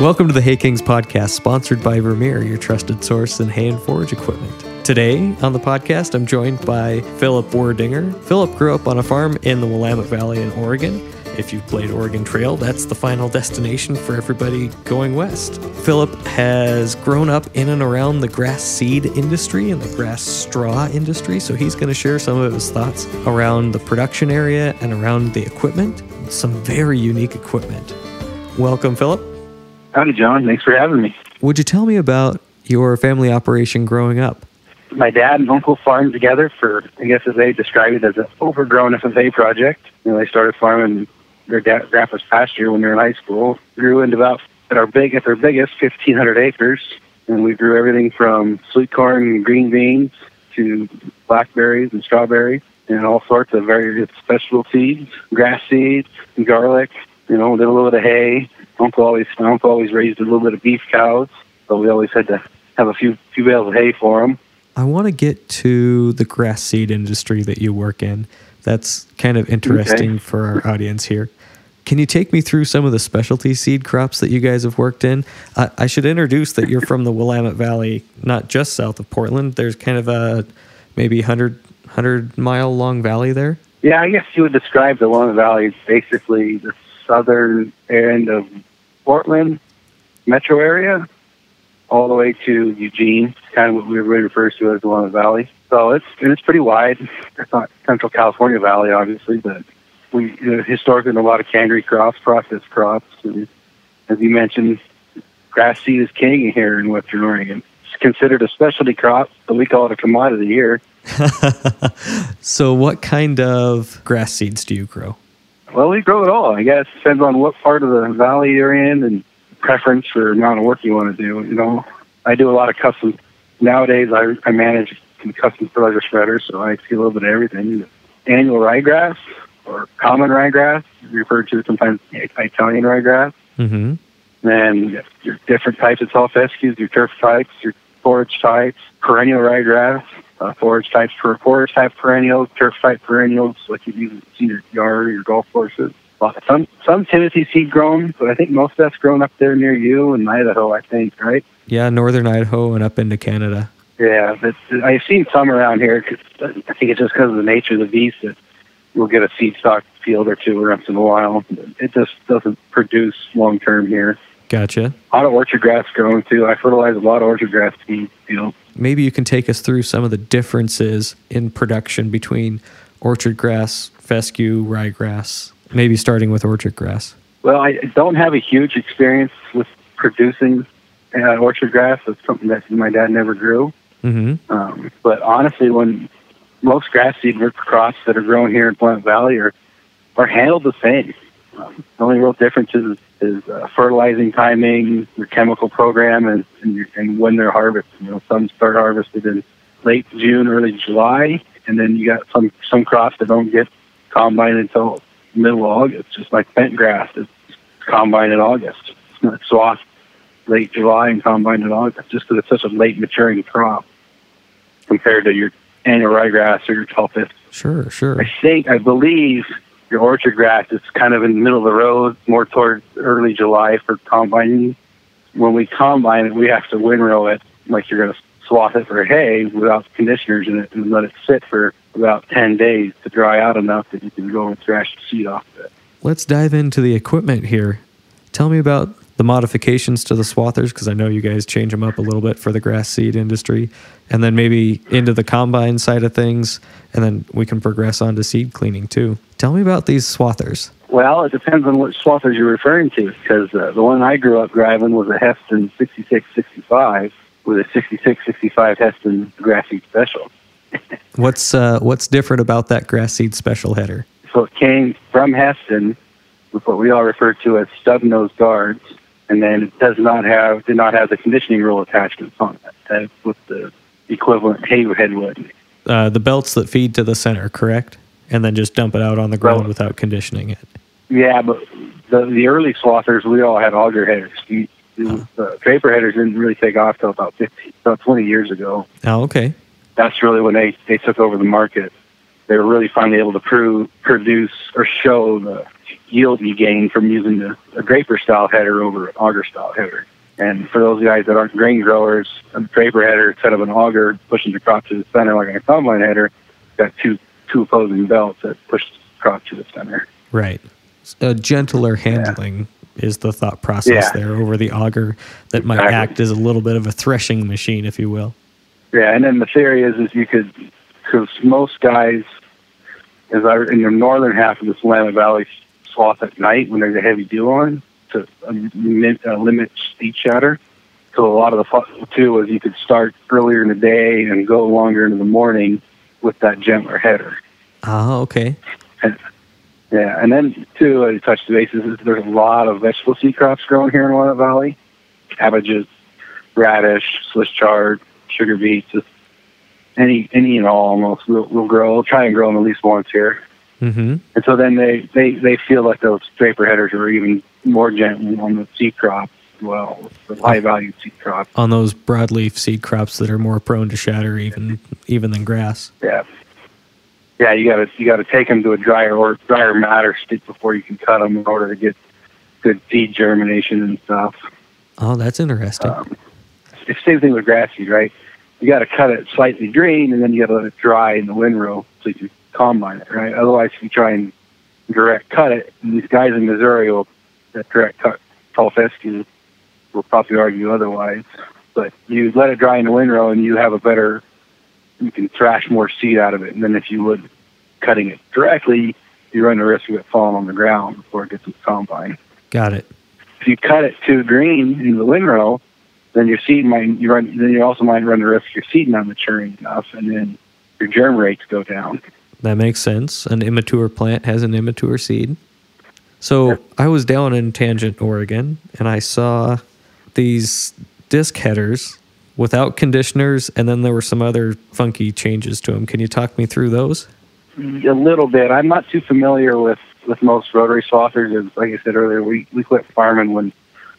Welcome to the Hay Kings podcast, sponsored by Vermeer, your trusted source in hay and forage equipment. Today on the podcast, I'm joined by Philip Wardinger. Philip grew up on a farm in the Willamette Valley in Oregon. If you've played Oregon Trail, that's the final destination for everybody going west. Philip has grown up in and around the grass seed industry and the grass straw industry, so he's going to share some of his thoughts around the production area and around the equipment. Some very unique equipment. Welcome, Philip. Howdy, John. Thanks for having me. Would you tell me about your family operation growing up? My dad and uncle farmed together for, I guess, as they describe it, as an overgrown FFA project. You know, they started farming their dad, grandpa's pasture when they were in high school. Grew into about at our big at their biggest, fifteen hundred acres, and we grew everything from sweet corn and green beans to blackberries and strawberries and all sorts of various vegetable seeds, grass seeds, and garlic. You know, did a little bit of hay, Uncle always Uncle always raised a little bit of beef cows, so we always had to have a few few bales of hay for them. I want to get to the grass seed industry that you work in. That's kind of interesting okay. for our audience here. Can you take me through some of the specialty seed crops that you guys have worked in? I, I should introduce that you're from the Willamette Valley, not just south of Portland. There's kind of a maybe 100, 100 mile long valley there. Yeah, I guess you would describe the Willamette Valley as basically the southern end of Portland metro area all the way to Eugene, kind of what we refer to as the Willamette Valley. So it's it's pretty wide. It's not Central California Valley, obviously, but we you know, historically a lot of cannery crops, processed crops, and as you mentioned, grass seed is king here in Western Oregon. It's considered a specialty crop, but we call it a commodity here. so, what kind of grass seeds do you grow? Well, we grow it all. I guess depends on what part of the valley you're in and preference for amount of work you want to do. You know, I do a lot of custom. Nowadays, I, I manage some custom fertilizer spreaders, so I see a little bit of everything. Annual ryegrass or common ryegrass, referred to sometimes Italian ryegrass. Mm-hmm. Then your different types of tall fescues, your turf types, your forage types, perennial ryegrass, uh, forage types for forage type perennials, turf type perennials, like you use in your yard or your golf courses. Some some Timothy seed grown, but I think most of that's grown up there near you in Idaho. I think, right? Yeah, northern Idaho and up into Canada. Yeah, but I've seen some around here. Cause I think it's just because of the nature of the beast that we'll get a seed stock field or two once in a while. It just doesn't produce long term here. Gotcha. A lot of orchard grass growing too. I fertilize a lot of orchard grass fields maybe you can take us through some of the differences in production between orchard grass, fescue, ryegrass, maybe starting with orchard grass. Well, I don't have a huge experience with producing uh, orchard grass. It's something that my dad never grew. Mm-hmm. Um, but honestly, when most grass seed crops that are grown here in Willamette Valley are, are handled the same. The only real difference is, is uh, fertilizing timing, your chemical program, and, and, your, and when they're harvested. You know, some start harvested in late June, early July, and then you got some some crops that don't get combined until middle of August, just like bent grass. It's combined in August. It's not swath late July and combined in August, just because it's such a late maturing crop compared to your annual ryegrass or your tall fish. Sure, sure. I think, I believe your orchard grass is kind of in the middle of the road, more toward early July for combining. When we combine it, we have to windrow it like you're going to swath it for hay without conditioners in it and let it sit for about 10 days to dry out enough that you can go and thrash the seed off of it. Let's dive into the equipment here. Tell me about the modifications to the swathers because I know you guys change them up a little bit for the grass seed industry, and then maybe into the combine side of things, and then we can progress on to seed cleaning too. Tell me about these swathers. Well, it depends on what swathers you're referring to because uh, the one I grew up driving was a Hesston 6665 with a 6665 Hesston grass seed special. what's uh, what's different about that grass seed special header? So it came from Hesston with what we all refer to as stub nose guards and then it does not have did not have the conditioning roll attachments on it with the equivalent hay headwood. Uh, the belts that feed to the center, correct? And then just dump it out on the ground well, without conditioning it. Yeah, but the the early swathers we all had auger headers. The, the draper headers didn't really take off till about 15, about 20 years ago. Oh, okay. That's really when they, they took over the market. They were really finally able to prove, produce or show the yield you gain from using the, a draper style header over an auger style header. And for those guys that aren't grain growers, a draper header instead of an auger pushing the crop to the center like a combine header, got two two opposing belts that push the crop to the center. Right. A uh, gentler handling yeah. is the thought process yeah. there over the auger that might exactly. act as a little bit of a threshing machine, if you will. Yeah, and then the theory is is you could, because most guys, as I in the northern half of the Willamette Valley swath at night when there's a heavy dew on to limit, uh, limit seed shatter. So a lot of the fun too was you could start earlier in the day and go longer into the morning with that gentler header. Oh, okay. And, yeah, and then too, I touched the bases. There's a lot of vegetable seed crops growing here in Willamette Valley: cabbages, radish, Swiss chard, sugar beets, just any any and all almost. We'll, we'll grow. We'll try and grow them at least once here. Mm-hmm. And so then they, they, they feel like those draper headers are even more gentle on the seed crop well, the high value seed crop. On those broadleaf seed crops that are more prone to shatter even even than grass. Yeah. Yeah, you gotta you gotta take them to a drier or drier matter stick before you can cut them in order to get good seed germination and stuff. Oh, that's interesting. Um, it's the same thing with grass seed, right? You got to cut it slightly green, and then you got to let it dry in the windrow so you can combine it, right? Otherwise, if you try and direct cut it, and these guys in Missouri will that direct cut tall fescue will probably argue otherwise. But you let it dry in the windrow, and you have a better, you can thrash more seed out of it. And then if you would cutting it directly, you run the risk of it falling on the ground before it gets to the combine. Got it. If you cut it too green in the windrow, then your seed might you run. Then you also might run the risk of your seed not maturing enough, and then your germ rates go down. That makes sense. An immature plant has an immature seed. So I was down in Tangent, Oregon, and I saw these disc headers without conditioners, and then there were some other funky changes to them. Can you talk me through those? A little bit. I'm not too familiar with, with most rotary swathers. Like I said earlier, we, we quit farming when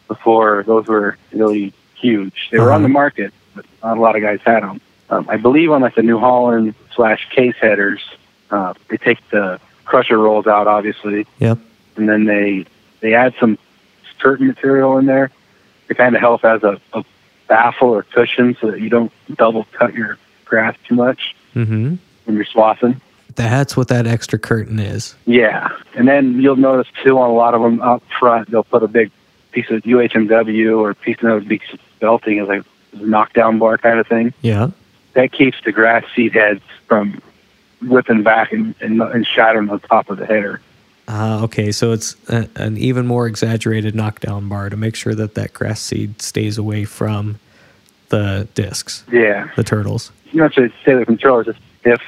before those were really huge. They were uh-huh. on the market, but not a lot of guys had them. Um, I believe on like the New Holland slash case headers, uh, they take the crusher rolls out, obviously. Yep. And then they they add some curtain material in there to kind of help as a, a baffle or cushion so that you don't double cut your grass too much mm-hmm. when you're swathing. That's what that extra curtain is. Yeah, and then you'll notice too on a lot of them up front they'll put a big piece of UHMW or piece of big belting as like a knockdown bar kind of thing. Yeah, that keeps the grass seed heads from whipping back and, and, and shattering the top of the header. Uh, okay, so it's a, an even more exaggerated knockdown bar to make sure that that grass seed stays away from the discs. Yeah, the turtles. You know, to stay away from turtles, if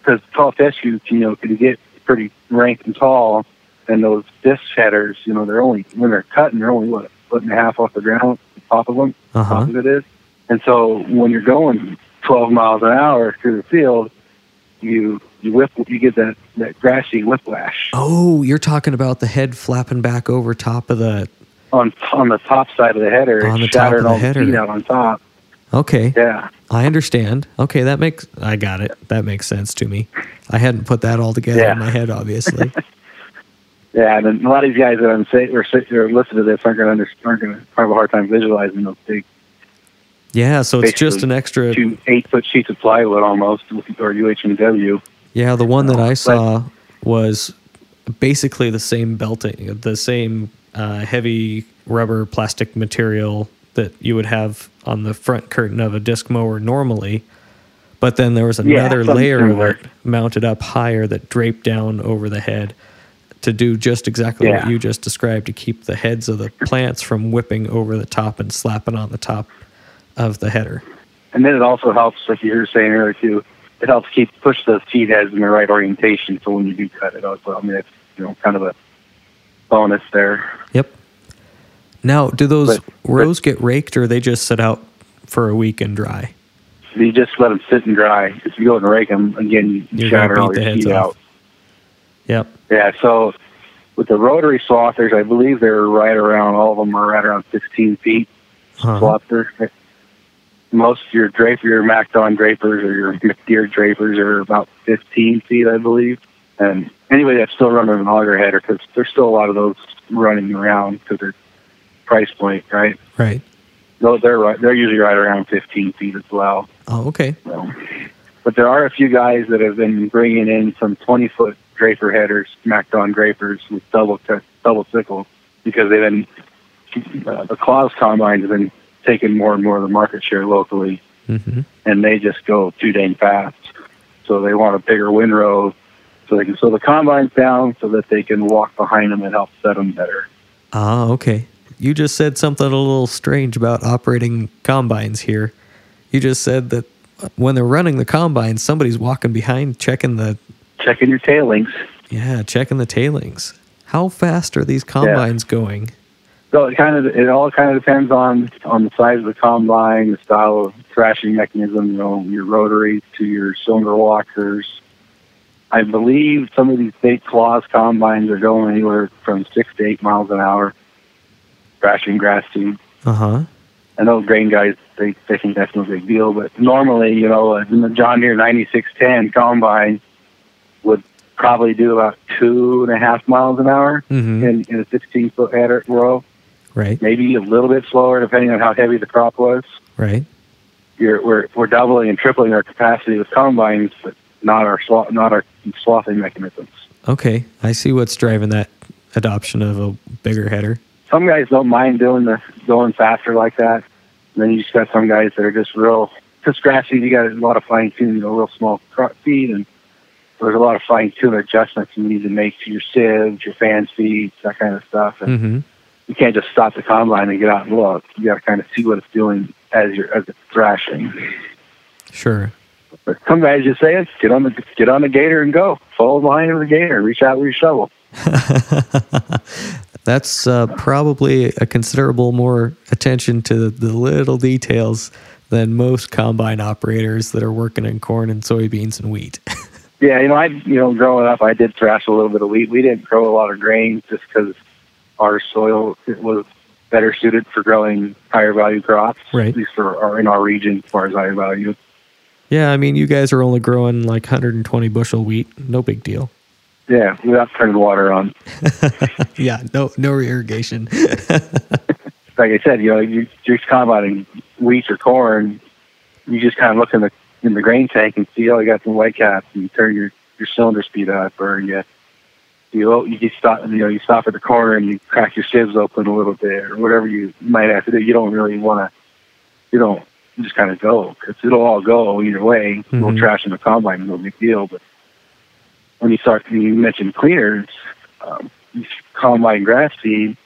because tall fescue, you know, can get pretty rank and tall, and those disc headers, you know, they're only when they're cutting, they're only what a foot and a half off the ground, the top of them, uh-huh. top of it is, and so when you're going 12 miles an hour through the field, you you whip you get that that grassy whiplash. Oh, you're talking about the head flapping back over top of the on on the top side of the header. On the top of the header. The out on top. Okay. Yeah. I understand. Okay, that makes I got it. That makes sense to me. I hadn't put that all together yeah. in my head, obviously. yeah, and a lot of these guys that I'm say or, or listen to this aren't going to aren't going to have a hard time visualizing those big yeah, so it's just an extra two eight foot sheets of plywood almost, or UHMW. Yeah, the one that I saw was basically the same belting, the same uh, heavy rubber plastic material that you would have on the front curtain of a disc mower normally. But then there was another yeah, layer similar. of it mounted up higher that draped down over the head to do just exactly yeah. what you just described to keep the heads of the plants from whipping over the top and slapping on the top of the header. And then it also helps, like you were saying earlier too, it helps keep push the seed heads in the right orientation. So when you do cut it, also, I mean, it's you know kind of a bonus there. Yep. Now, do those but, rows but, get raked, or they just sit out for a week and dry? You just let them sit and dry. If you go and rake them again, you shatter all your seed out. Yep. Yeah. So with the rotary swathers, I believe they're right around all of them are right around 15 feet. Uh-huh. Swather most of your draper, your MacDon drapers or your McDeere drapers are about 15 feet, I believe. And anybody that's still running an auger header, because there's still a lot of those running around because they're price point, right? Right. No, they're right. They're usually right around 15 feet as well. Oh, okay. So, but there are a few guys that have been bringing in some 20 foot draper headers, MacDon drapers with double t- double sickles because they've been uh, the Claas combines have been taking more and more of the market share locally, mm-hmm. and they just go too dang fast. So they want a bigger windrow so they can slow the combines down so that they can walk behind them and help set them better. Ah, okay. You just said something a little strange about operating combines here. You just said that when they're running the combines, somebody's walking behind checking the checking your tailings. Yeah, checking the tailings. How fast are these combines yeah. going? So it kind of it all kind of depends on on the size of the combine, the style of thrashing mechanism, you know, your rotary to your cylinder walkers. I believe some of these state Claas combines are going anywhere from six to eight miles an hour, thrashing grass seed. Uh huh. I know grain guys they they think that's no big deal, but normally, you know, in the John Deere ninety six ten combine would probably do about two and a half miles an hour mm-hmm. in, in a sixteen foot header row. Right. Maybe a little bit slower depending on how heavy the crop was. Right. You're, we're we're doubling and tripling our capacity with combines, but not our swa- not our swathing mechanisms. Okay, I see what's driving that adoption of a bigger header. Some guys don't mind doing the going faster like that. And then you just got some guys that are just real. Just seed, you got a lot of fine tuning, you know, real small crop feed, and there's a lot of fine tune adjustments you need to make to your sieves, your fan feeds, that kind of stuff. And mm-hmm you can't just stop the combine and get out and look. You got to kind of see what it's doing as you're as it's thrashing. Sure. But some guys just say it: get on the get on the gator and go. Follow the line of the gator. Reach out with your shovel. That's uh, probably a considerable more attention to the little details than most combine operators that are working in corn and soybeans and wheat. yeah, you know, I you know, growing up, I did thrash a little bit of wheat. We didn't grow a lot of grain just because our soil was better suited for growing higher value crops, right. at least for our, in our region as far as higher value. Yeah, I mean, you guys are only growing like 120 bushel wheat. No big deal. Yeah, without turning water on. yeah, no, no irrigation. like I said, you know, you, you're combining wheat or corn. You just kind of look in the in the grain tank and see, oh, you got some white caps, and you turn your your cylinder speed up, or you you you stop you know you stop at the corner and you crack your sieves open a little bit or whatever you might have to do. You don't really want to. You don't you just kind of go because it'll all go either way. Mm-hmm. No trash in the combine, no big deal. But when you start, you mentioned cleaners, um, you combine grass seed.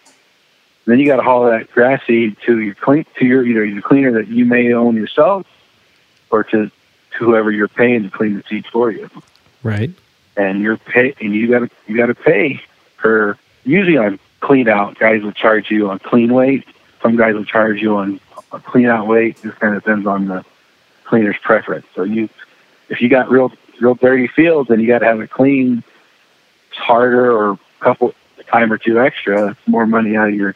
Then you got to haul that grass seed to your clean to your either your cleaner that you may own yourself, or to to whoever you're paying to clean the seed for you. Right and you're pay and you gotta you gotta pay for usually on clean out. Guys will charge you on clean weight. Some guys will charge you on a clean out weight. Just kind of depends on the cleaner's preference. So you if you got real real dirty fields and you got to have it clean. It's harder or a couple time or two extra. More money out of your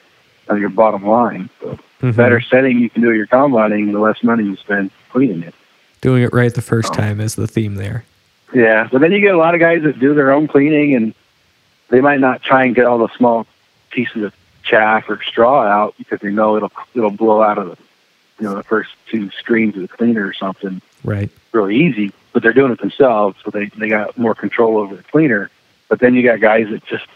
out of your bottom line. So mm-hmm. better setting you can do your combining the less money you spend cleaning it. Doing it right the first time is the theme there yeah, but then you get a lot of guys that do their own cleaning, and they might not try and get all the small pieces of chaff or straw out because they know it'll it'll blow out of the you know the first two screens of the cleaner or something. Right. Really easy, but they're doing it themselves, so they they got more control over the cleaner. But then you got guys that just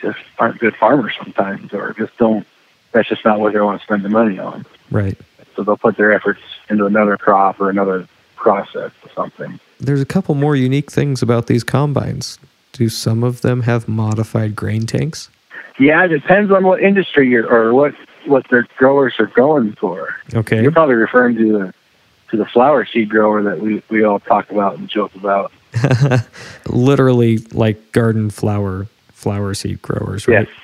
just aren't good farmers sometimes, or just don't. That's just not what they want to spend the money on. Right. So they'll put their efforts into another crop or another process or something. There's a couple more unique things about these combines. Do some of them have modified grain tanks? Yeah, it depends on what industry you're or what what their growers are going for. Okay. You're probably referring to the to the flower seed grower that we, we all talk about and joke about. Literally like garden flower flower seed growers, right? Yes.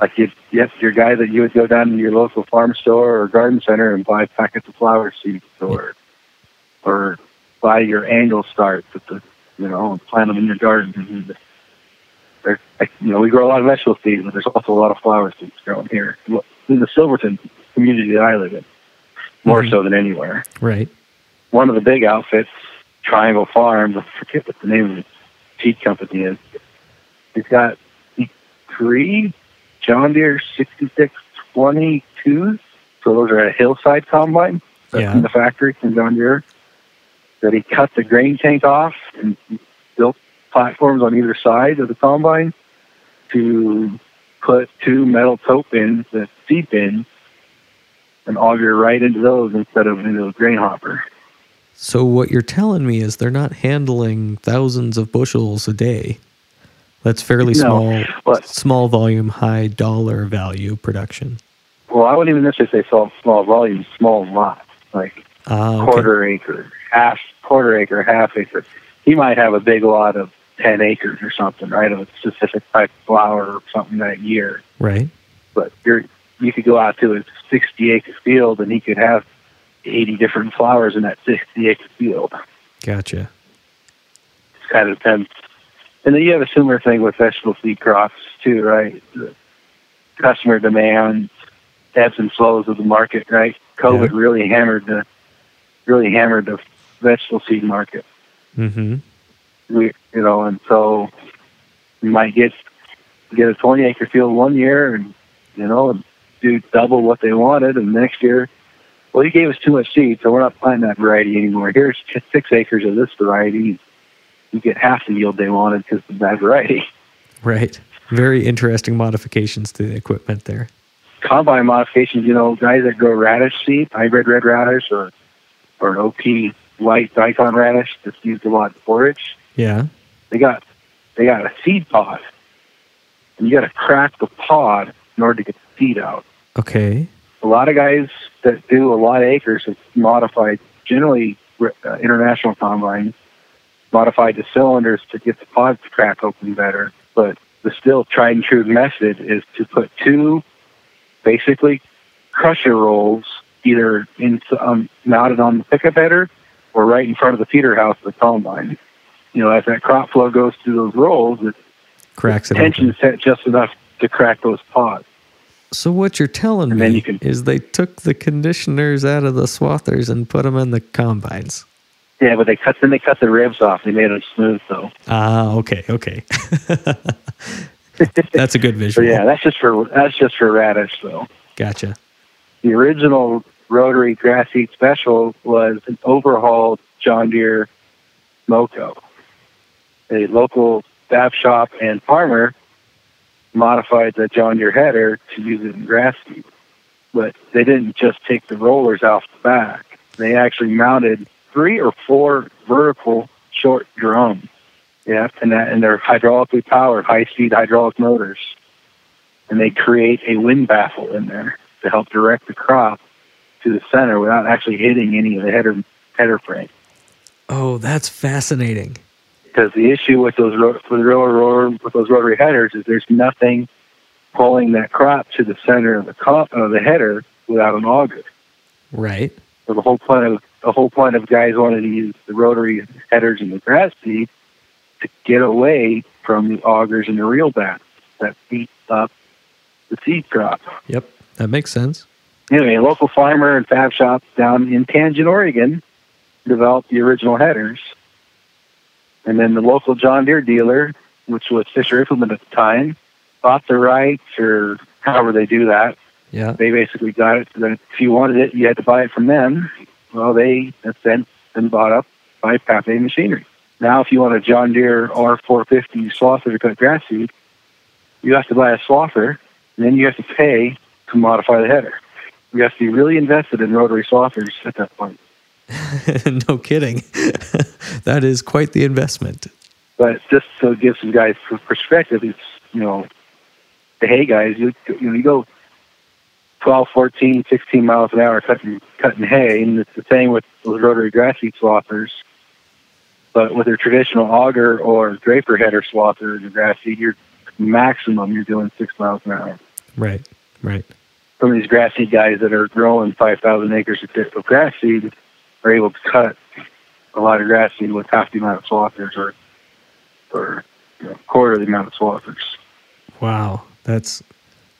Like you yes, your guy that you would go down to your local farm store or garden center and buy packets of flower seeds or or buy your annual starts at the, you know, and plant them in your garden. They're, you know, we grow a lot of vegetable seeds, but there's also a lot of flower seeds growing here in the Silverton community that I live in, more mm-hmm. so than anywhere. Right. One of the big outfits, Triangle Farms, I forget what the name of the seed company is. He's got three John Deere 6622s. So those are a hillside combine yeah. in the factory from John Deere. That he cut the grain tank off and built platforms on either side of the combine to put two metal tote bins that seed bins and auger right into those instead of into a grain hopper. So what you're telling me is they're not handling thousands of bushels a day. That's fairly No, small, but- small volume, high dollar value production. Well, I wouldn't even necessarily say small, small volume, small lot, like Ah, okay. quarter acre, half quarter acre, half acre. He might have a big lot of ten acres or something, right, of a specific type of flower or something that year. Right. But you're you could go out to a sixty acre field and he could have eighty different flowers in that sixty acre field. Gotcha. It kind of depends. And then you have a similar thing with vegetable seed crops too, right? The customer demand, ebbs and flows of the market, right? COVID Yeah. really hammered the really hammered the vegetable seed market. Mm-hmm. We you know, and so you might get get a twenty acre field one year and you know, do double what they wanted and next year well, you gave us too much seed, so we're not planting that variety anymore. Here's six acres of this variety. You get half the yield they wanted because of that variety. Right. Very interesting modifications to the equipment there. Combine modifications, you know, guys that grow radish seed, hybrid red radish, or or an OP white daikon radish that's used a lot in forage. Yeah. They got they got a seed pod, and you got to crack the pod in order to get the seed out. Okay. a lot of guys that do a lot of acres have modified, generally uh, international combines, modified the cylinders to get the pods to crack open better. But the still tried and true method is to put two, basically, crusher rolls either in, um, mounted on the pickup header or right in front of the feeder house of the combine. You know, as that crop flow goes through those rolls, it Cracks it tension is set just enough to crack those pods. So what you're telling And me can- is they took the conditioners out of the swathers and put them in the combines. Yeah, but they cut then they cut the ribs off. They made them smooth though. Ah, okay, okay. That's a good visual. yeah, that's just for that's just for radish though. Gotcha. The original rotary grass seed special was an overhauled John Deere Moco. A local staff shop and farmer modified the John Deere header to use it in grass seed. But they didn't just take the rollers off the back. They actually mounted three or four vertical short drums. Yeah, and that and they're hydraulically powered, high speed hydraulic motors. And they create a wind baffle in there to help direct the crop to the center without actually hitting any of the header header frame. Oh, that's fascinating. Because the issue with those with, rotor, with those rotary headers is there's nothing pulling that crop to the center of the co- of the header without an auger. Right. So the whole point of the whole point of guys wanting to use the rotary headers in the grass seed to get away from the augers and the reel bats that beat up the seed crop. Yep. That makes sense. Anyway, a local farmer and fab shop down in Tangent, Oregon, developed the original headers, and then the local John Deere dealer, which was Fisher Implement at the time, bought the rights or however they do that. Yeah. They basically got it. So that if you wanted it, you had to buy it from them. Well, they have then been bought up by Pape Machinery. Now, if you want a John Deere R450 swather to cut grass seed, you have to buy a swather, and then you have to pay to modify the header. You have to be really invested in rotary swathers at that point. no kidding. that is quite the investment. But just to give some guys perspective, it's, you know, the hay guys, you, you, know, you go 12, 14, 16 miles an hour cutting, cutting hay, and it's the same with those rotary grass seed swathers. But with a traditional auger or draper header swather in the grass seed, you're maximum you're doing six miles an hour. Right. Right. Some of these grass seed guys that are growing 5,000 acres of grass seed are able to cut a lot of grass seed with half the amount of swathers or, or you know, quarter of the amount of swathers. Wow. That's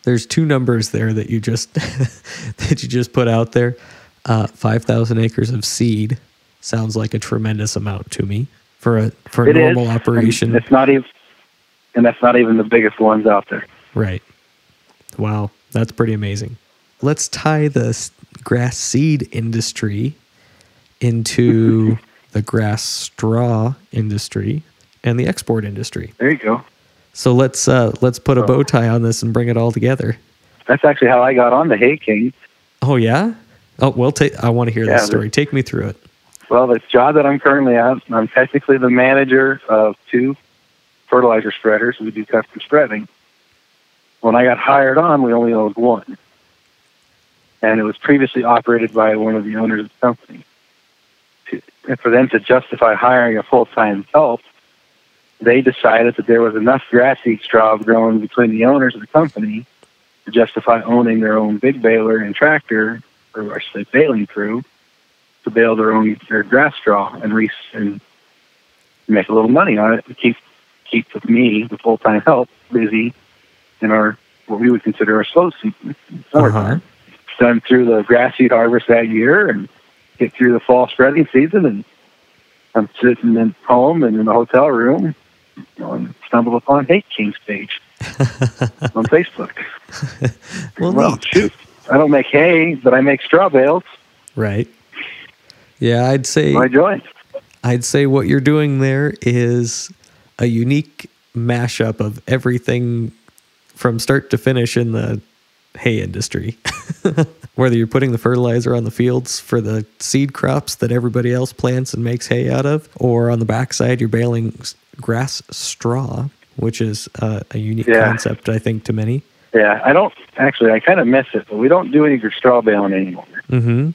there's two numbers there that you just that you just put out there. Uh, Five thousand acres of seed sounds like a tremendous amount to me. for a for a It is, normal operation. And it's not even, and that's not even the biggest ones out there. Right. Wow, that's pretty amazing. Let's tie the grass seed industry into the grass straw industry and the export industry. There you go. So let's uh, let's put a bow tie on this and bring it all together. That's actually how I got on the Hay King. Oh yeah. Oh well, take. I want to hear Yeah, this the- story. Take me through it. Well, this job that I'm currently at, I'm technically the manager of two fertilizer spreaders. We do custom spreading. When I got hired on, we only owned one. And it was previously operated by one of the owners of the company. And for them to justify hiring a full time help, they decided that there was enough grass seed straw growing between the owners of the company to justify owning their own big baler and tractor, or I should say baling crew, to bale their own their grass straw and re- and make a little money on it to keep keep me, the full time help, busy in our what we would consider our slow season, summertime. Uh-huh. Done through the grass seed harvest that year and get through the fall spreading season and I'm sitting at home and in the hotel room and stumbled upon Hay King's page on Facebook. Well, Well, shoot. I don't make hay, but I make straw bales. Right. Yeah, I'd say I joined. I'd say what you're doing there is a unique mashup of everything from start to finish in the hay industry. Whether you're putting the fertilizer on the fields for the seed crops that everybody else plants and makes hay out of, or on the backside you're baling grass straw, which is uh, a unique Yeah. concept, I think, to many. Yeah, I don't actually. I kind of miss it, but we don't do any straw baling anymore. Mm-hmm.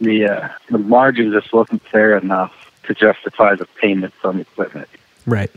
The uh, the margin just wasn't there enough to justify the payments on the equipment. Right.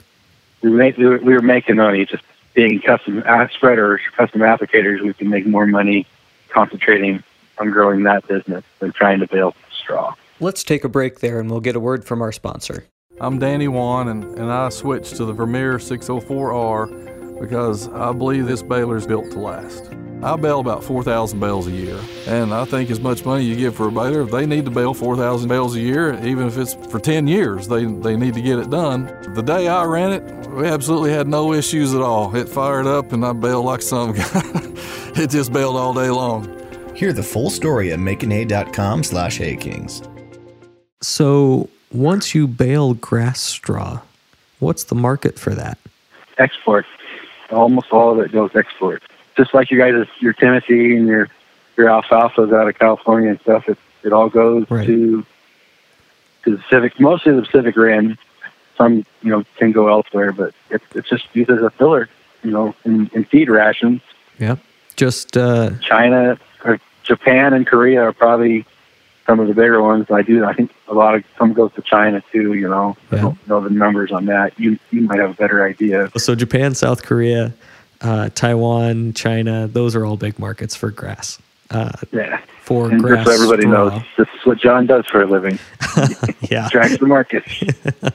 We we were making money just being custom uh, spreaders, custom applicators. We can make more money concentrating on growing that business than trying to bale straw. Let's take a break there and we'll get a word from our sponsor. I'm Danny Wan, and, and I switched to the Vermeer 604R because I believe this baler is built to last. I bale about 4,000 bales a year, and I think as much money you give for a baler, if they need to bale 4,000 bales a year, even if it's for 10 years, they, they need to get it done. The day I ran it, we absolutely had no issues at all. It fired up, and I bailed like some guy. it just bailed all day long. Hear the full story at makinghay.com slash haykings. So once you bale grass straw, what's the market for that? Export. Almost all of it goes export. Just like you guys, your Timothy and your your alfalfa's out of California and stuff. It it all goes Right. to to the Pacific, mostly the Pacific Rim. Some you know can go elsewhere, but it's it's just used as a filler. You know, in, in feed rations. Yeah. Just uh, China or Japan and Korea are probably some of the bigger ones. I do. I think a lot of some goes to China too. You know, I don't know the numbers on that. You you might have a better idea. so Japan, South Korea, uh, Taiwan, China, those are all big markets for grass. Uh, Yeah. for And grass so everybody straw. knows, this is what John does for a living. yeah. Tracks the market.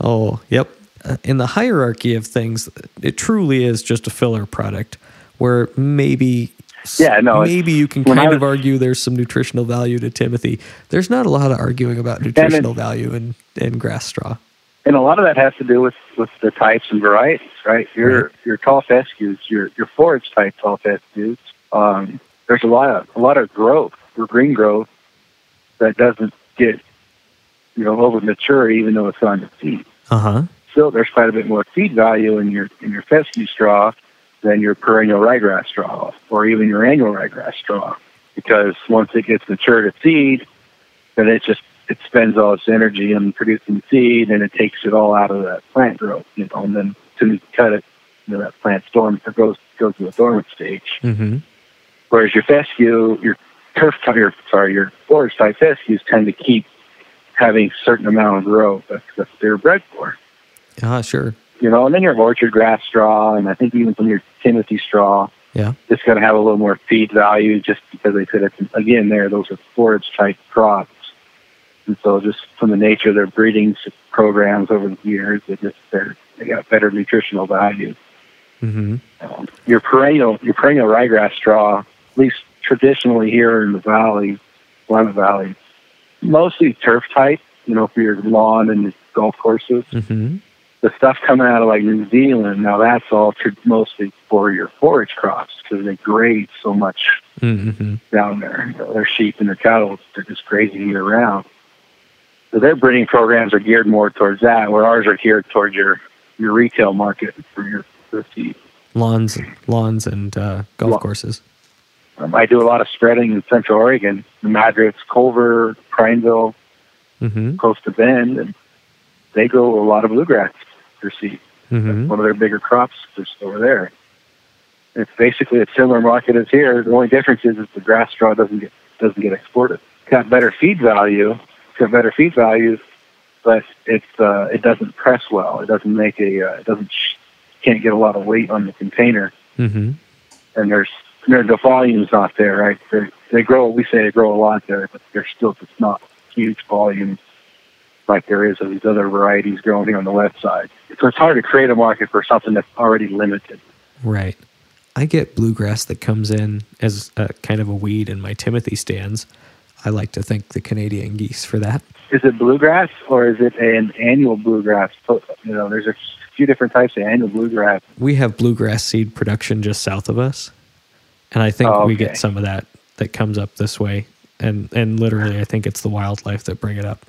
Oh, yep. Uh, in the hierarchy of things, it truly is just a filler product where maybe Yeah, no, maybe you can kind of argue there's some nutritional value to Timothy. There's not a lot of arguing about nutritional value in, in grass straw. and a lot of that has to do with, with the types and varieties, right? Your your tall fescues, your your forage type tall fescues. Um, there's a lot of a lot of growth green growth that doesn't get you know over mature even though it's on the seed. Uh huh. Still, there's quite a bit more feed value in your in your fescue straw than your perennial ryegrass straw or even your annual ryegrass straw because once it gets matured at seed, then it just it spends all its energy in producing seed and it takes it all out of that plant growth, you know, and then as soon as you cut it, you know, that plant storm or goes goes to a dormant stage. Mm-hmm. Whereas your fescue, your turf type, your sorry, your forage type fescues tend to keep having a certain amount of growth. That's what they're bred for. Ah, sure. You know, and then your orchard grass straw, and I think even some of your Timothy straw, Yeah. it's going to have a little more feed value just because they said it's again there those are forage type crops, and so just from the nature of their breeding programs over the years, they just they're, they got better nutritional value. Mm-hmm. Um, your perennial your perennial ryegrass straw, at least traditionally here in the valley, Willamette Valley, mostly turf type, you know, for your lawn and golf courses. Mm-hmm. The stuff coming out of like New Zealand, now that's all mostly for your forage crops because they graze so much Mm-hmm. down there. You know, their sheep and their cattle, they're just grazing year round. So their breeding programs are geared more towards that, where ours are geared towards your, your retail market for your for seed. Lawns, lawns, and uh, golf Lawn. courses. Um, I do a lot of spreading in Central Oregon, the Madras, Culver, Prineville, Mm-hmm. close to Bend, and they grow a lot of bluegrass seed. Mm-hmm. One of their bigger crops just over there. It's basically a similar market as here. The only difference is that the grass straw doesn't get doesn't get exported. It's got better feed value. It's got better feed values, but it's uh, it doesn't press well. It doesn't make a uh, it doesn't sh- can't get a lot of weight on the container, Mm-hmm. and there's there, the volume's not there, right? They're, they grow. We say they grow a lot there, but they're still just not huge volumes like there is of these other varieties growing here on the west side. So it's hard to create a market for something that's already limited. Right. I get bluegrass that comes in as a kind of a weed in my Timothy stands. I like to thank the Canadian geese for that. Is it bluegrass or is it an annual bluegrass? You know, there's a few different types of annual bluegrass. We have bluegrass seed production just south of us, and I think Oh, we get some of that that comes up this way. And and literally, I think it's the wildlife that bring it up.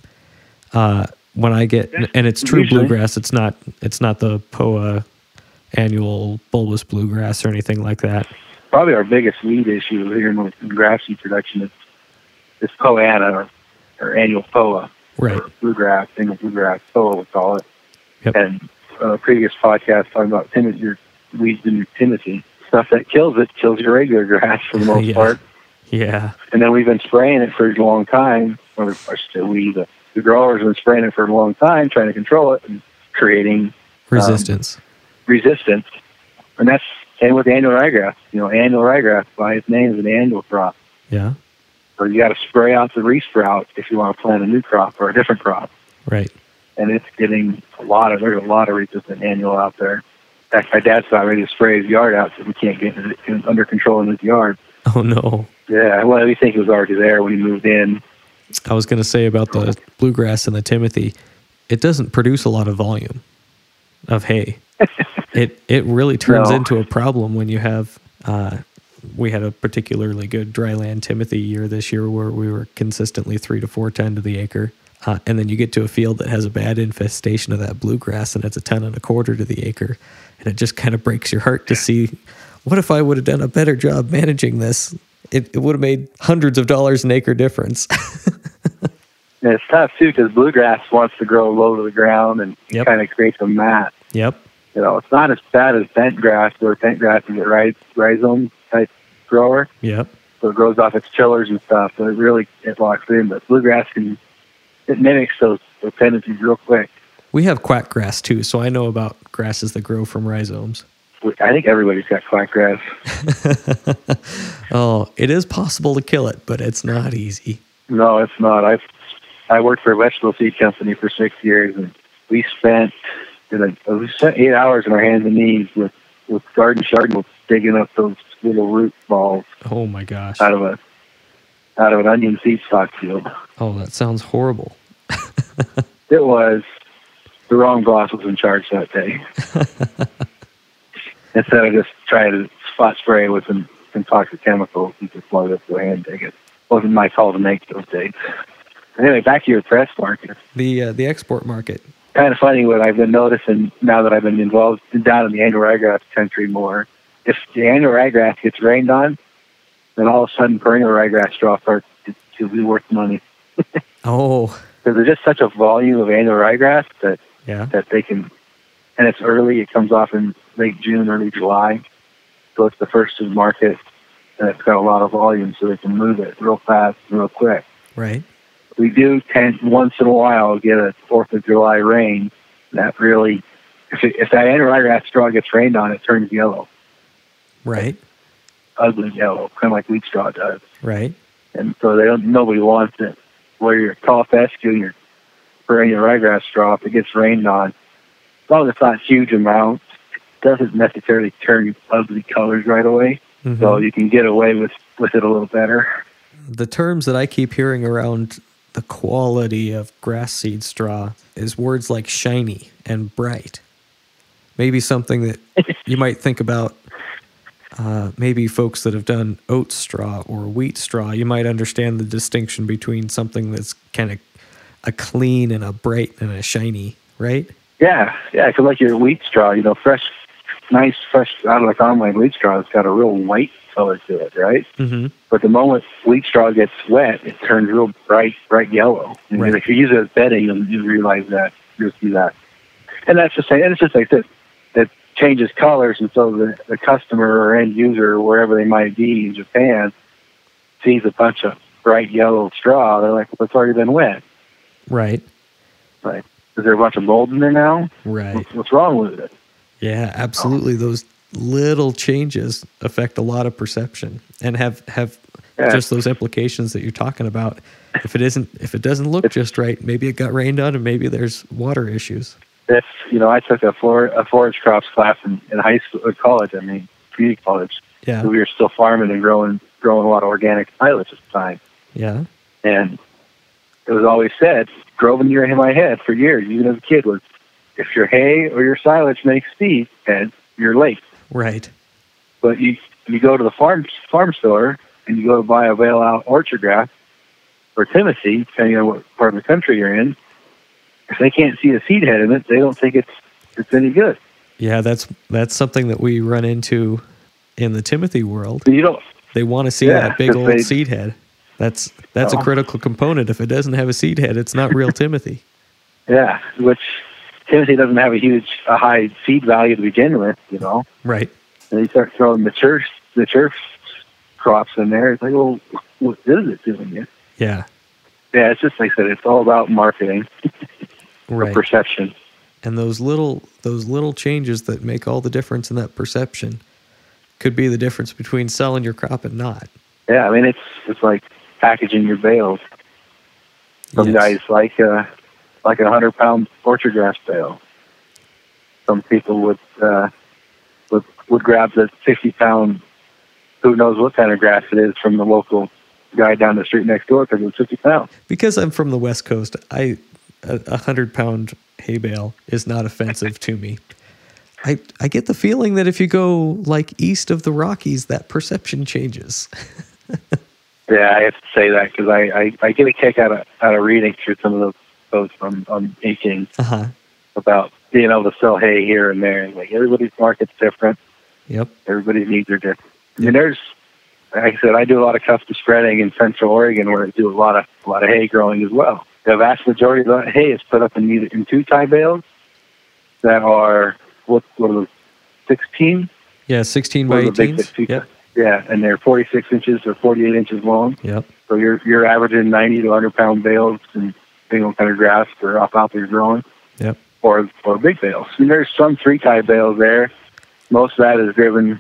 Uh, when I get and it's true Usually. bluegrass. It's not it's not the POA annual bulbous bluegrass or anything like that. Probably our biggest weed issue here in grass seed production is, is Poa annua or, or annual poa. Right. or bluegrass, single bluegrass, poa we call it. Yep. And uh, a previous podcast talking about Timothy, your weeds in your Timothy. Stuff that kills it kills your regular grass for the most Yeah. part. Yeah. And then we've been spraying it for a long time, or should say we, the, the growers have been spraying it for a long time, trying to control it and creating um, Resistance. resistance. And that's same with annual ryegrass. You know, annual ryegrass by its name is an annual crop. yeah. Or you got to spray out the resprout if you want to plant a new crop or a different crop. Right. And it's getting a lot of there's a lot of resistant annual out there. In fact, my dad's about ready to spray his yard out so we can't get it under control in his yard. Oh no. Yeah, well, we think he was already there when he moved in. I was going to say about the bluegrass and the Timothy, it doesn't produce a lot of volume of hay. it it really turns No. into a problem when you have. Uh, we had a particularly good dryland Timothy year this year where we were consistently three to four ton to the acre. Uh, and then you get to a field that has a bad infestation of that bluegrass and it's a ton and a quarter to the acre. And it just kind of breaks your heart to see what if I would have done a better job managing this? It, it would have made hundreds of dollars an acre difference. And it's tough too because bluegrass wants to grow low to the ground and Yep. kind of creates a mat. yep. You know, it's not as bad as bent grass, where bent grass is a rhizome rhizome type grower, Yep. so it grows off its chillers and stuff. So it really it locks in. But bluegrass can it mimics those, those tendencies real quick. We have quack grass too, so I know about grasses that grow from rhizomes. I think everybody's got quackgrass. Oh, it is possible to kill it, but it's not easy. No, it's not. I've I worked for a vegetable seed company for six years, and we spent we spent eight hours on our hands and knees with with garden shards digging up those little root balls Oh my gosh. out of a out of an onion seed stock field. Oh, that sounds horrible. It was the wrong boss was in charge that day. Instead of just trying to spot spray with some, some toxic chemicals, he just wanted us to go ahead and dig it. Wasn't my call to make those days. Anyway, back to your press market. The uh, the export market. kind of funny what I've been noticing now that I've been involved down in the annual ryegrass country more. If the annual ryegrass gets rained on, then all of a sudden perennial ryegrass straw starts to, to be worth money. Oh, Because there's just such a volume of annual ryegrass that, yeah. that they can, and it's early, it comes off in late June, early July. So it's the first to the market, and it's got a lot of volume, so they can move it real fast and real quick. Right. we do tend once in a while get a Fourth of July rain that really, if it, if that annual ryegrass straw gets rained on, it turns yellow, Right. ugly yellow, kind of like wheat straw does. Right. And so they don't. Nobody wants it. Where your tall fescue, your perennial ryegrass straw, if it gets rained on, as long as it's not huge amounts, doesn't necessarily turn ugly colors right away. Mhm. So you can get away with with it a little better. the terms that I keep hearing around the quality of grass seed straw is words like shiny and bright. Maybe something that you might think about. Uh, maybe folks that have done oat straw or wheat straw, you might understand the distinction between something that's kind of a clean and a bright and a shiny, right? Yeah, yeah. Because like your wheat straw, you know, fresh, nice, fresh out of the combine wheat straw, it's got a real white color to it, right? Mm-hmm. But the moment wheat straw gets wet, it turns real bright, bright yellow. And Right. if you use it as bedding, you'll, you realize that. You'll see that. And that's just saying, and it's just like this. It changes colors, and so the, the customer or end user, or wherever they might be in Japan, sees a bunch of bright yellow straw. They're like, well, it's already been wet. Right, Like, is there a bunch of mold in there now? right. What's wrong with it? Yeah, absolutely. Those little changes affect a lot of perception and have have Yeah. just those implications that you're talking about. If it isn't, if it doesn't look just right, maybe it got rained on, and maybe there's water issues. If you know, I took a, a forage crops class in, in high school, or uh, college. I mean, community college. Yeah, we were still farming and growing growing a lot of organic silage at the time. yeah, And it was always said, drove into my head for years, even as a kid, was if your hay or your silage makes seed, then you're late. right. But you you go to the farm farm store and you go to buy a veil out orchard grass or Timothy, depending on what part of the country you're in. If they can't see a seed head in it, they don't think it's it's any good. Yeah, that's that's something that we run into in the Timothy world. You don't They want to see Yeah, that big old they- seed head. That's that's a Oh. critical component. If it doesn't have a seed head, it's not real Timothy. Yeah, which Timothy doesn't have a huge, a high seed value to begin with, you know. Right. And you start throwing mature, mature crops in there. It's like, well, what is it doing here? Yeah. Yeah, it's just like I said. It's all about marketing, Right. perception. and those little those little changes that make all the difference in that perception could be the difference between selling your crop and not. Yeah, I mean, it's it's like packaging your bales. Some Yes. guys like uh, like a hundred pound orchard grass bale. Some people would uh, would would grab the fifty pound, who knows what kind of grass it is from the local guy down the street next door because it's fifty pounds. because I'm from the West Coast, I a, hundred pound hay bale is not offensive to me. I I get the feeling that if you go like east of the Rockies, that perception changes. Yeah, I have to say that because I, I, I get a kick out of out of reading through some of those posts on on Hay King Uh huh. about being able to sell hay here and there. Like everybody's market's different. Yep. Everybody's needs are different. I mean, there's, like I said, I do a lot of custom spreading in Central Oregon where I do a lot of a lot of hay growing as well. The vast majority of the hay is put up in either in two tie bales that are what what are those, sixteen? Yeah, sixteen by What are the big eighteens. two- Yep. Yeah, and they're forty six inches or forty eight inches long. Yep. So you're you're averaging ninety to hundred pound bales and single kind of grass or alfalfa you're growing, Yep. or or big bales. And there's some three tie bales there. Most of that is driven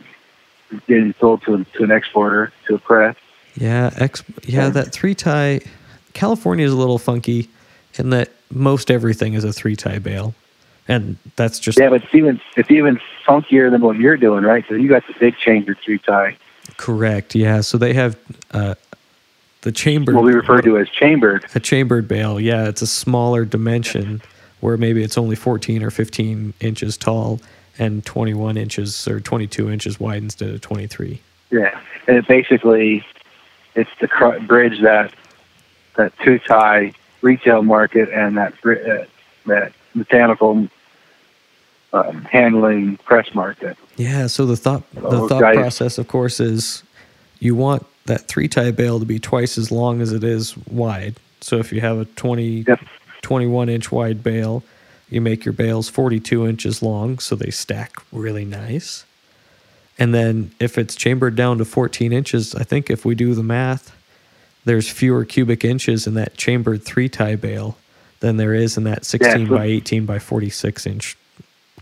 getting sold to to an exporter to a press. Yeah, ex- yeah, that three tie. California is a little funky in that most everything is a three tie bale, and that's just Yeah, but it's even it's even funkier than what you're doing, right? So you got the big changer three tie, correct. Yeah, so they have uh, the chambered. what we refer to as chambered. a chambered bale. Yeah, it's a smaller dimension where maybe it's only 14 or 15 inches tall and 21 inches or 22 inches wide instead of 23. Yeah, and it basically it's the cr- bridge that that two tie retail market and that uh, that mechanical um, handling press market. Yeah, so the thought the thought guys. process of course is you want that three tie bale to be twice as long as it is wide. So if you have a 20 Yep. 21 inch wide bale, you make your bales 42 inches long so they stack really nice. And then if it's chambered down to 14 inches, I think if we do the math, there's fewer cubic inches in that chambered three tie bale than there is in that 16 so- by 18 by 46 inch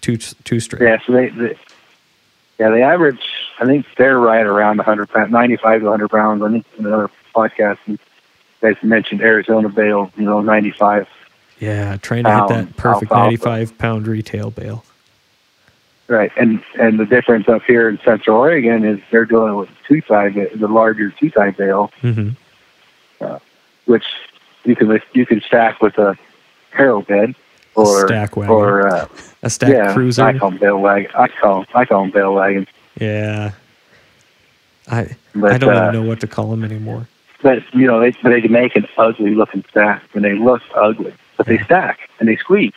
two two straight. Yeah, so they, they yeah they average. I think they're right around 100 pounds, 95 to 100 pounds. I think in another podcast you guys mentioned Arizona bale, you know, 95. Yeah, trying to hit that perfect alfalfa. 95 pound retail bale. Right, and and the difference up here in Central Oregon is they're dealing with two tie, the larger two tie bale, hmm which you can you can stack with a Harrowbed or stack wagon. or uh, a stack yeah, cruiser. I call them bale wagon. I call I call them bale wagons. Yeah. I But, I don't uh, even know what to call them anymore. But you know they they make an ugly looking stack, and they look ugly, but they stack and they squeeze.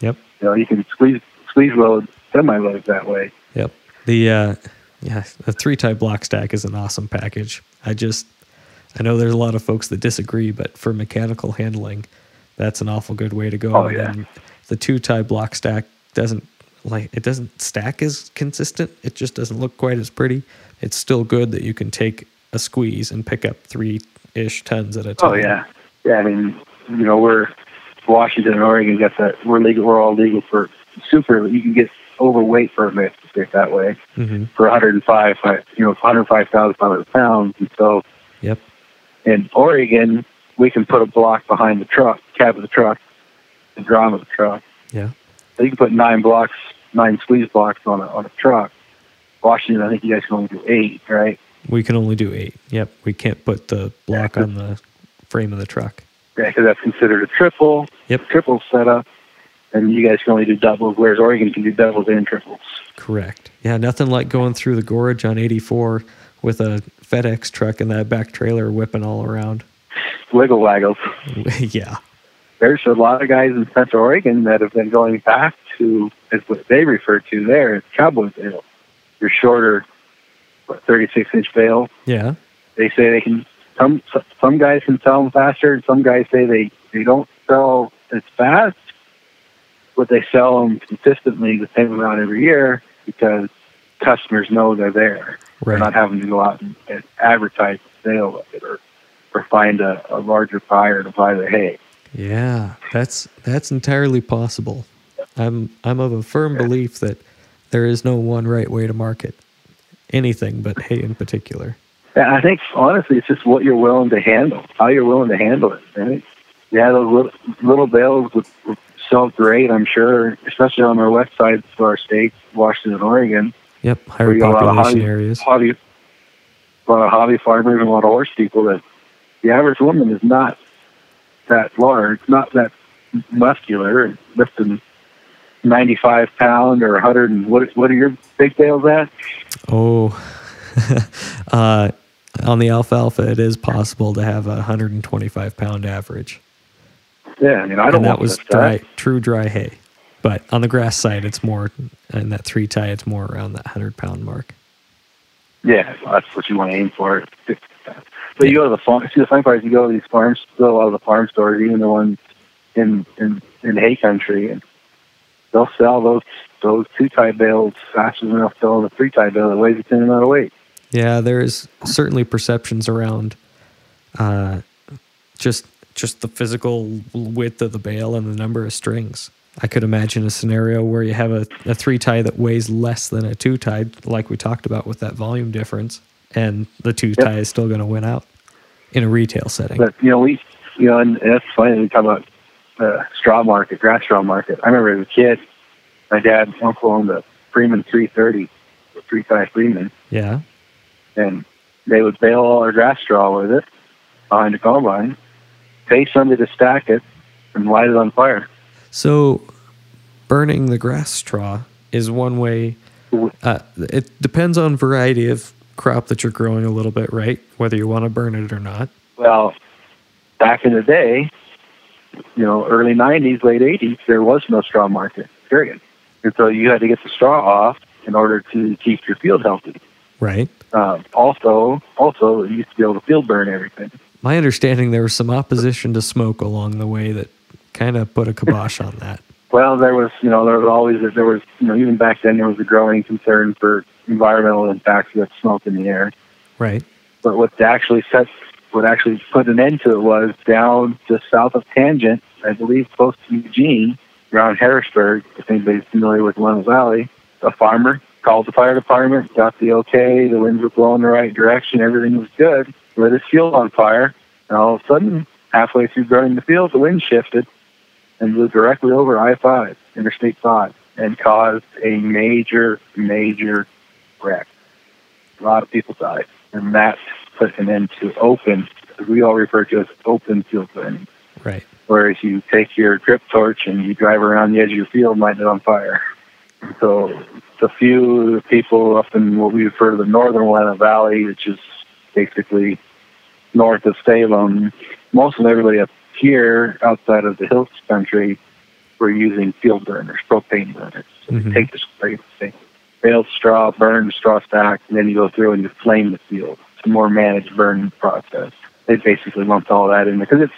Yep. You know you can squeeze squeeze load semi loads that way. Yep. The uh yeah, the three type block stack is an awesome package. I just I know there's a lot of folks that disagree, but for mechanical handling, that's an awful good way to go. Oh, yeah. the two tie block stack doesn't like it doesn't stack as consistent. It just doesn't look quite as pretty. It's still good that you can take a squeeze and pick up three ish tons at a time. Oh yeah, yeah. I mean, you know, we're Washington and Oregon got that. We're legal. We're all legal for super. You can get overweight for a permits to it that way hmm for 105. uh, You know, 105,500 pounds. And so Yep. in Oregon, we can put a block behind the truck, cab of the truck, the drum of the truck. Yeah. So you can put nine blocks, nine squeeze blocks on a on a truck. Washington, I think you guys can only do eight, right? We can only do eight. Yep. We can't put the block on the frame of the truck. Yeah, because that's considered a triple. Yep. Triple setup, and you guys can only do doubles, whereas Oregon can do doubles and triples. Correct. Yeah, nothing like going through the gorge on 84 with a FedEx truck and that back trailer whipping all around. Wiggle waggles. yeah. There's a lot of guys in Central Oregon that have been going back to, as what they refer to there as cowboy bale. Your shorter, what, 36 inch bale. Yeah. They say they can. Some some guys can sell them faster, and some guys say they they don't sell as fast, but they sell them consistently the same amount every year because customers know they're there. They're not having to go out and, and advertise the sale of it or or find a, a larger buyer to buy the hay. Yeah. That's that's entirely possible. I'm I'm of a firm belief that there is no one right way to market anything but hay in particular. I think honestly, it's just what you're willing to handle, how you're willing to handle it. Right? Yeah, those little, little bales would, sell great, I'm sure, especially on our west side of our state, Washington and Oregon. Yep. Higher you a lot of population hobby, areas. hobby, a lot of hobby farmers and a lot of horse people. That the average woman is not that large, not that muscular, lifting 95 pound or 100. And what what are your big bales at? Oh. uh on the alfalfa it is possible to have a 125 pound average. Yeah, I mean, I don't and that was that. dry, true dry hay. But on the grass side, it's more, and that three tie, it's more around that hundred pound mark. Yeah, that's what you want to aim for. But you go to the farm. See, the funny part is you go to these farms, go to a lot of the farm stores, even the ones in in in hay country, and they'll sell those those two tie bales faster than they'll sell a three tie bale that weighs the same amount of weight. Yeah, there is certainly perceptions around, uh, just just the physical width of the bale and the number of strings. I could imagine a scenario where you have a, a three tie that weighs less than a two tie, like we talked about with that volume difference, and the two tie is still going to win out in a retail setting. But you know, we you know, and, and that's funny. We talk about uh, straw market, grass straw market. I remember as a kid, my dad and uncle owned a Freeman 330, a three tie Freeman. yeah, and they would bale all our grass straw with it behind the combine, pay somebody to stack it, and light it on fire. So, burning the grass straw is one way. Uh, it depends on variety of crop that you're growing a little bit, right? Whether you want to burn it or not. Well, back in the day, you know, early 90s, late 80s, there was no straw market, period. And so you had to get the straw off in order to keep your field healthy. Right. Um, also, also, you used to be able to field burn everything. My understanding there was some opposition to smoke along the way that kind of put a kibosh on that. Well, there was, you know, there was always, there was, you know, even back then, there was a growing concern for environmental impacts of smoke in the air. Right. But what actually set, what actually put an end to it was down just south of Tangent, I believe, close to Eugene, around Harrisburg. If anybody's familiar with Leno Valley, a farmer called the fire department, got the okay, the winds were blowing the right direction, everything was good. Lit his field on fire, and all of a sudden, halfway through burning the field, the wind shifted and blew directly over I-5, Interstate 5, and caused a major, major wreck. A lot of people died, and that put an end to open, as we all refer to as open field burning. Right. Whereas you take your drip torch and you drive around the edge of your field, light it on fire. So the few people up in what we refer to the northern Willamette Valley, which is basically north of Salem, most of everybody up here outside of the hills country were using field burners, propane burners. So Mhm. you take the spray, say, baled straw, burn straw stack, and then you go through and you flame the field. It's a more managed burn process. They basically lumped all that in because it's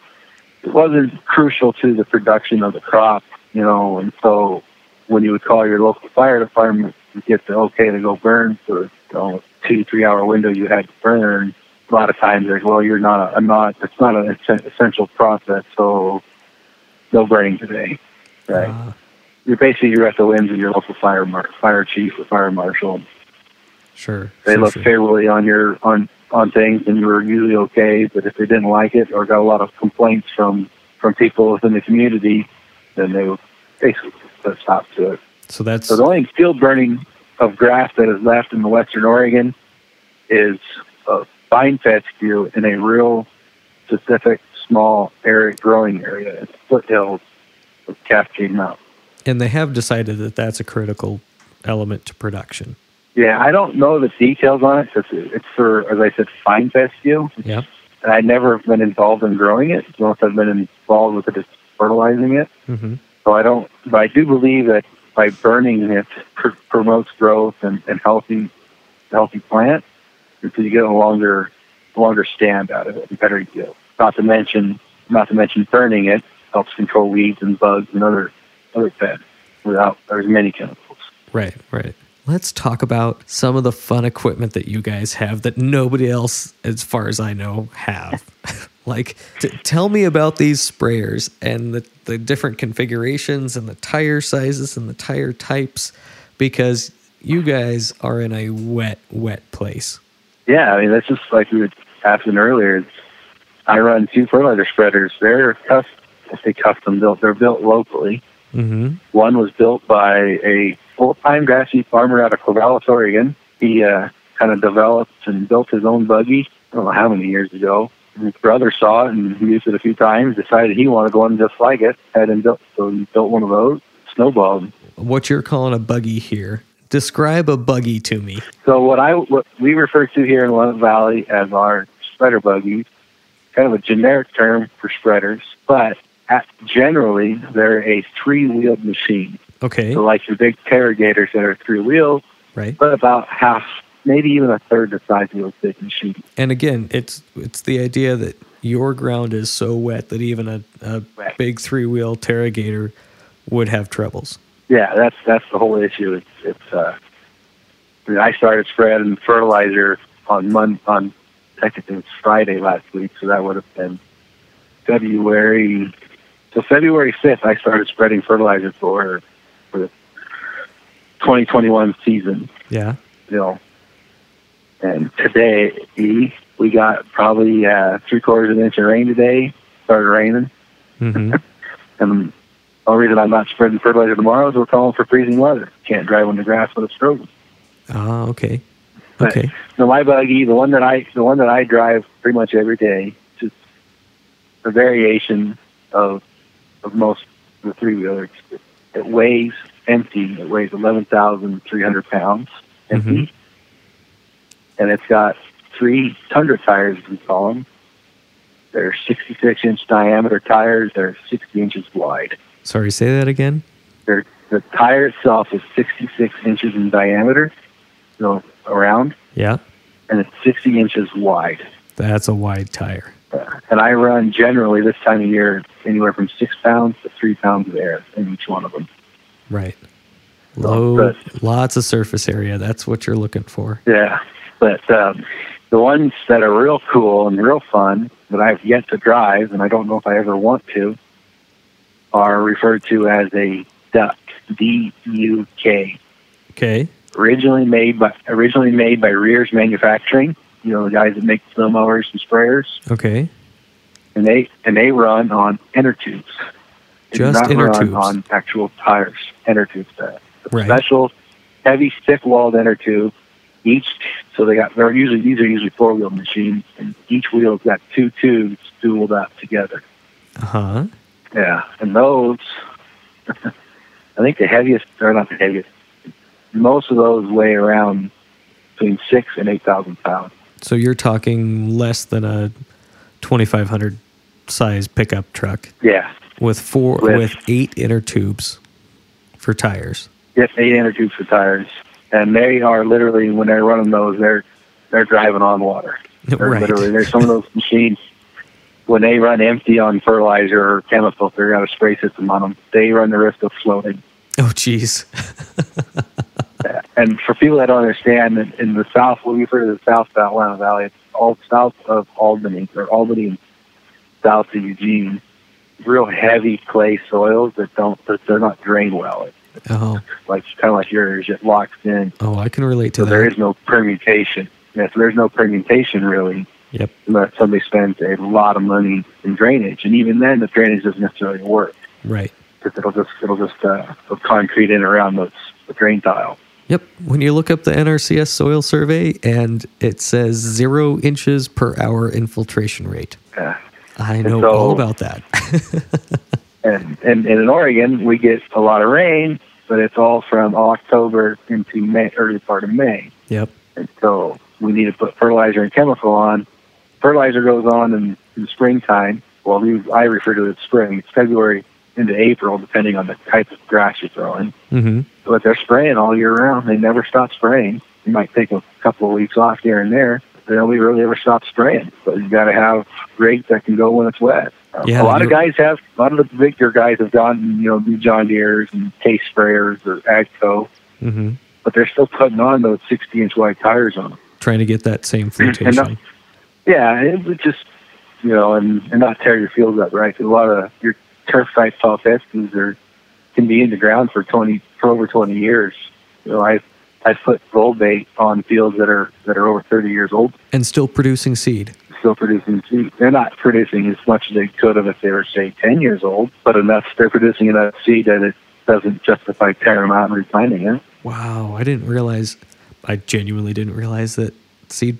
it wasn't crucial to the production of the crop, you know, and so when you would call your local fire department to get the okay to go burn for you know, two, three hour window you had to burn, a lot of times they're well, you're not a, I'm not it's not an essential process, so no burning today. Right. Uh, You're basically you're at the whims of your local fire mar- fire chief or fire marshal. sure. They sure, look sure. favorably on your on on things, and you were usually okay. But if they didn't like it or got a lot of complaints from from people within the community, then they would basically put a stop to it. So that's So the only field burning of grass that is left in the Western Oregon is a fine fescue in a real specific small area growing area in the foothills of Cascade Mountain. And they have decided that that's a critical element to production. Yeah, I don't know the details on it because it's for, as I said, fine fescue. Yeah. And I never have been involved in growing it. Most I've been involved with it fertilizing it. hmm So I don't, but I do believe that by burning it pr- promotes growth and, and healthy, healthy plant because you get a longer, longer stand out of it and better yield. Not to mention, not to mention burning it helps control weeds and bugs and other, other pests without as many chemicals. Right, right. Let's talk about some of the fun equipment that you guys have that nobody else, as far as I know, have. like, t- tell me about these sprayers and the, the different configurations and the tire sizes and the tire types because you guys are in a wet, wet place. Yeah, I mean that's just like we were asking earlier. I run two fertilizer spreaders. They're custom, I say custom built. They're built locally. Mm-hmm. One was built by a full-time grassy farmer out of Corvallis, Oregon. He uh, kind of developed and built his own buggy. I don't know how many years ago. And his brother saw it and used it a few times. Decided he wanted one just like it. Had him built, so he built one of those. Snowballed. What you're calling a buggy here. Describe a buggy to me. So what I what we refer to here in Willamette Valley as our spreader buggies, kind of a generic term for spreaders, but generally they're a three-wheeled machine. Okay, So like your big Terragators that are three wheels, right. but about half, maybe even a third the size of those big machines. And again, it's it's the idea that your ground is so wet that even a, a Right. big three wheel Terragator would have troubles. Yeah, that's that's the whole issue. It's it's. Uh, I, mean, I started spreading fertilizer on Mon on I think it was Friday last week, so that would have been February. So February fifth, I started spreading fertilizer for for the 2021 season. Yeah. You know, and today we got probably uh, three quarters of an inch of rain today. Started raining. hmm And the only reason I'm not spreading fertilizer tomorrow is we're calling for freezing weather. Can't drive on the grass when it's frozen. Ah, okay. But Okay. the my buggy, the one that I the one that I drive pretty much every day, just a variation of of most of the three wheelers. It weighs empty. It weighs eleven thousand three hundred pounds empty, mm-hmm. and it's got three tundra tires, as we call them. They're sixty-six inch diameter tires. They're sixty inches wide. Sorry, say that again. They're, the tire itself is 66 inches in diameter, so around, Yeah. and it's 60 inches wide. That's a wide tire. Uh, and I run generally this time of year anywhere from six pounds to three pounds of air in each one of them. Right. Low, but- lots of surface area. That's what you're looking for. Yeah, but um, the ones that are real cool and real fun that I've yet to drive, and I don't know if I ever want to, are referred to as a duck. D U K. Okay. originally made by originally made by Rears Manufacturing. You know the guys that make snow mowers and sprayers, Okay. and they and they run on inner tubes. They do Just not inner run tubes. on actual tires. Inner tubes. Right. Special, heavy, thick-walled inner tube. Each so they got they're usually these are usually four-wheel machines, and each wheel's got two tubes spooled up together. Uh huh. Yeah, and those, I think the heaviest, or not the heaviest, most of those weigh around between six and eight thousand pounds. So you're talking less than a 2500 size pickup truck. Yeah. With four with, with eight inner tubes for tires. Yes, eight inner tubes for tires, and they are literally when they're running those, they're they're driving on water. They're right. Literally, there's some of those machines when they run empty on fertilizer or chemical, they're got a spray system on them. They run the risk of floating. Oh, jeez. and for people that don't understand, in, in the south, when we refer to the south of Willamette Valley, it's all south of Albany or Albany, and south of Eugene. Real heavy clay soils that don't, that they're not drained well. oh, like kind of like yours, it locks in. Oh, I can relate to so that. There is no permutation. Yeah, so there's no permutation really. Yep. Unless somebody spends a lot of money in drainage, and even then, the drainage doesn't necessarily work. Right. Because it'll just it'll just uh, put concrete in around the, the drain tile. Yep. When you look up the NRCS soil survey and it says zero inches per hour infiltration rate. Yeah. I know so, all about that. and, and, and in Oregon, we get a lot of rain, but it's all from October into May, early part of May. Yep. And so we need to put fertilizer and chemical on. Fertilizer goes on in, in springtime. Well, I refer to it as spring. It's February into April, depending on the type of grass you're throwing. Mm-hmm. But they're spraying all year round. They never stop spraying. You might take a couple of weeks off here and there. They don't really ever stop spraying. But you've got to have rates that can go when it's wet. Yeah, a lot of guys have. A lot of the bigger guys have gone, you know, new John Deere's and Case sprayers or Agco. Mm-hmm. But they're still putting on those 60 inch wide tires on them. Trying to get that same flotation. Not, yeah, it would just, you know, and, and not tear your fields up, right? A lot of your turf type tall fescues are can be in the ground for 20 for over 20 years. You know, I I put gold bait on fields that are that are over 30 years old and still producing seed. Still producing seed. They're not producing as much as they could have if they were say 10 years old, but enough they're producing enough seed that it doesn't justify tearing them out and replanting it. Wow, I didn't realize. I genuinely didn't realize that seed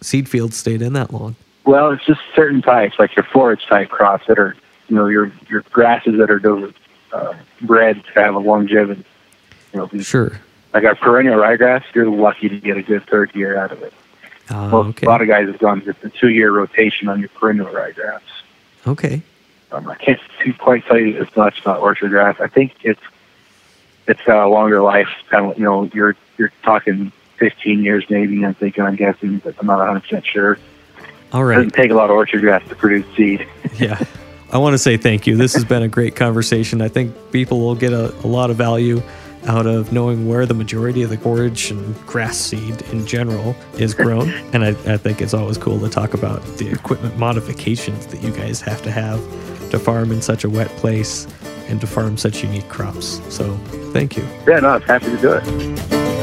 seed fields stayed in that long. Well, it's just certain types, like your forage type crops that are, you know, your your grasses that are uh, bred to have a longevity. You know, sure. Like our perennial ryegrass, you're lucky to get a good third year out of it. Uh, Most, okay. A lot of guys have gone just a two year rotation on your perennial ryegrass. Okay. Um, I can't quite tell you as much about orchard grass. I think it's it's got a longer life. Kind of, you know, you're you're talking 15 years maybe. I'm thinking, I'm guessing, but I'm not 100 percent sure. All right. It doesn't take a lot of orchard grass to produce seed. yeah. I want to say thank you. This has been a great conversation. I think people will get a, a lot of value out of knowing where the majority of the forage and grass seed in general is grown. and I, I, think it's always cool to talk about the equipment modifications that you guys have to have to farm in such a wet place and to farm such unique crops. So thank you. Yeah, no, I'm happy to do it.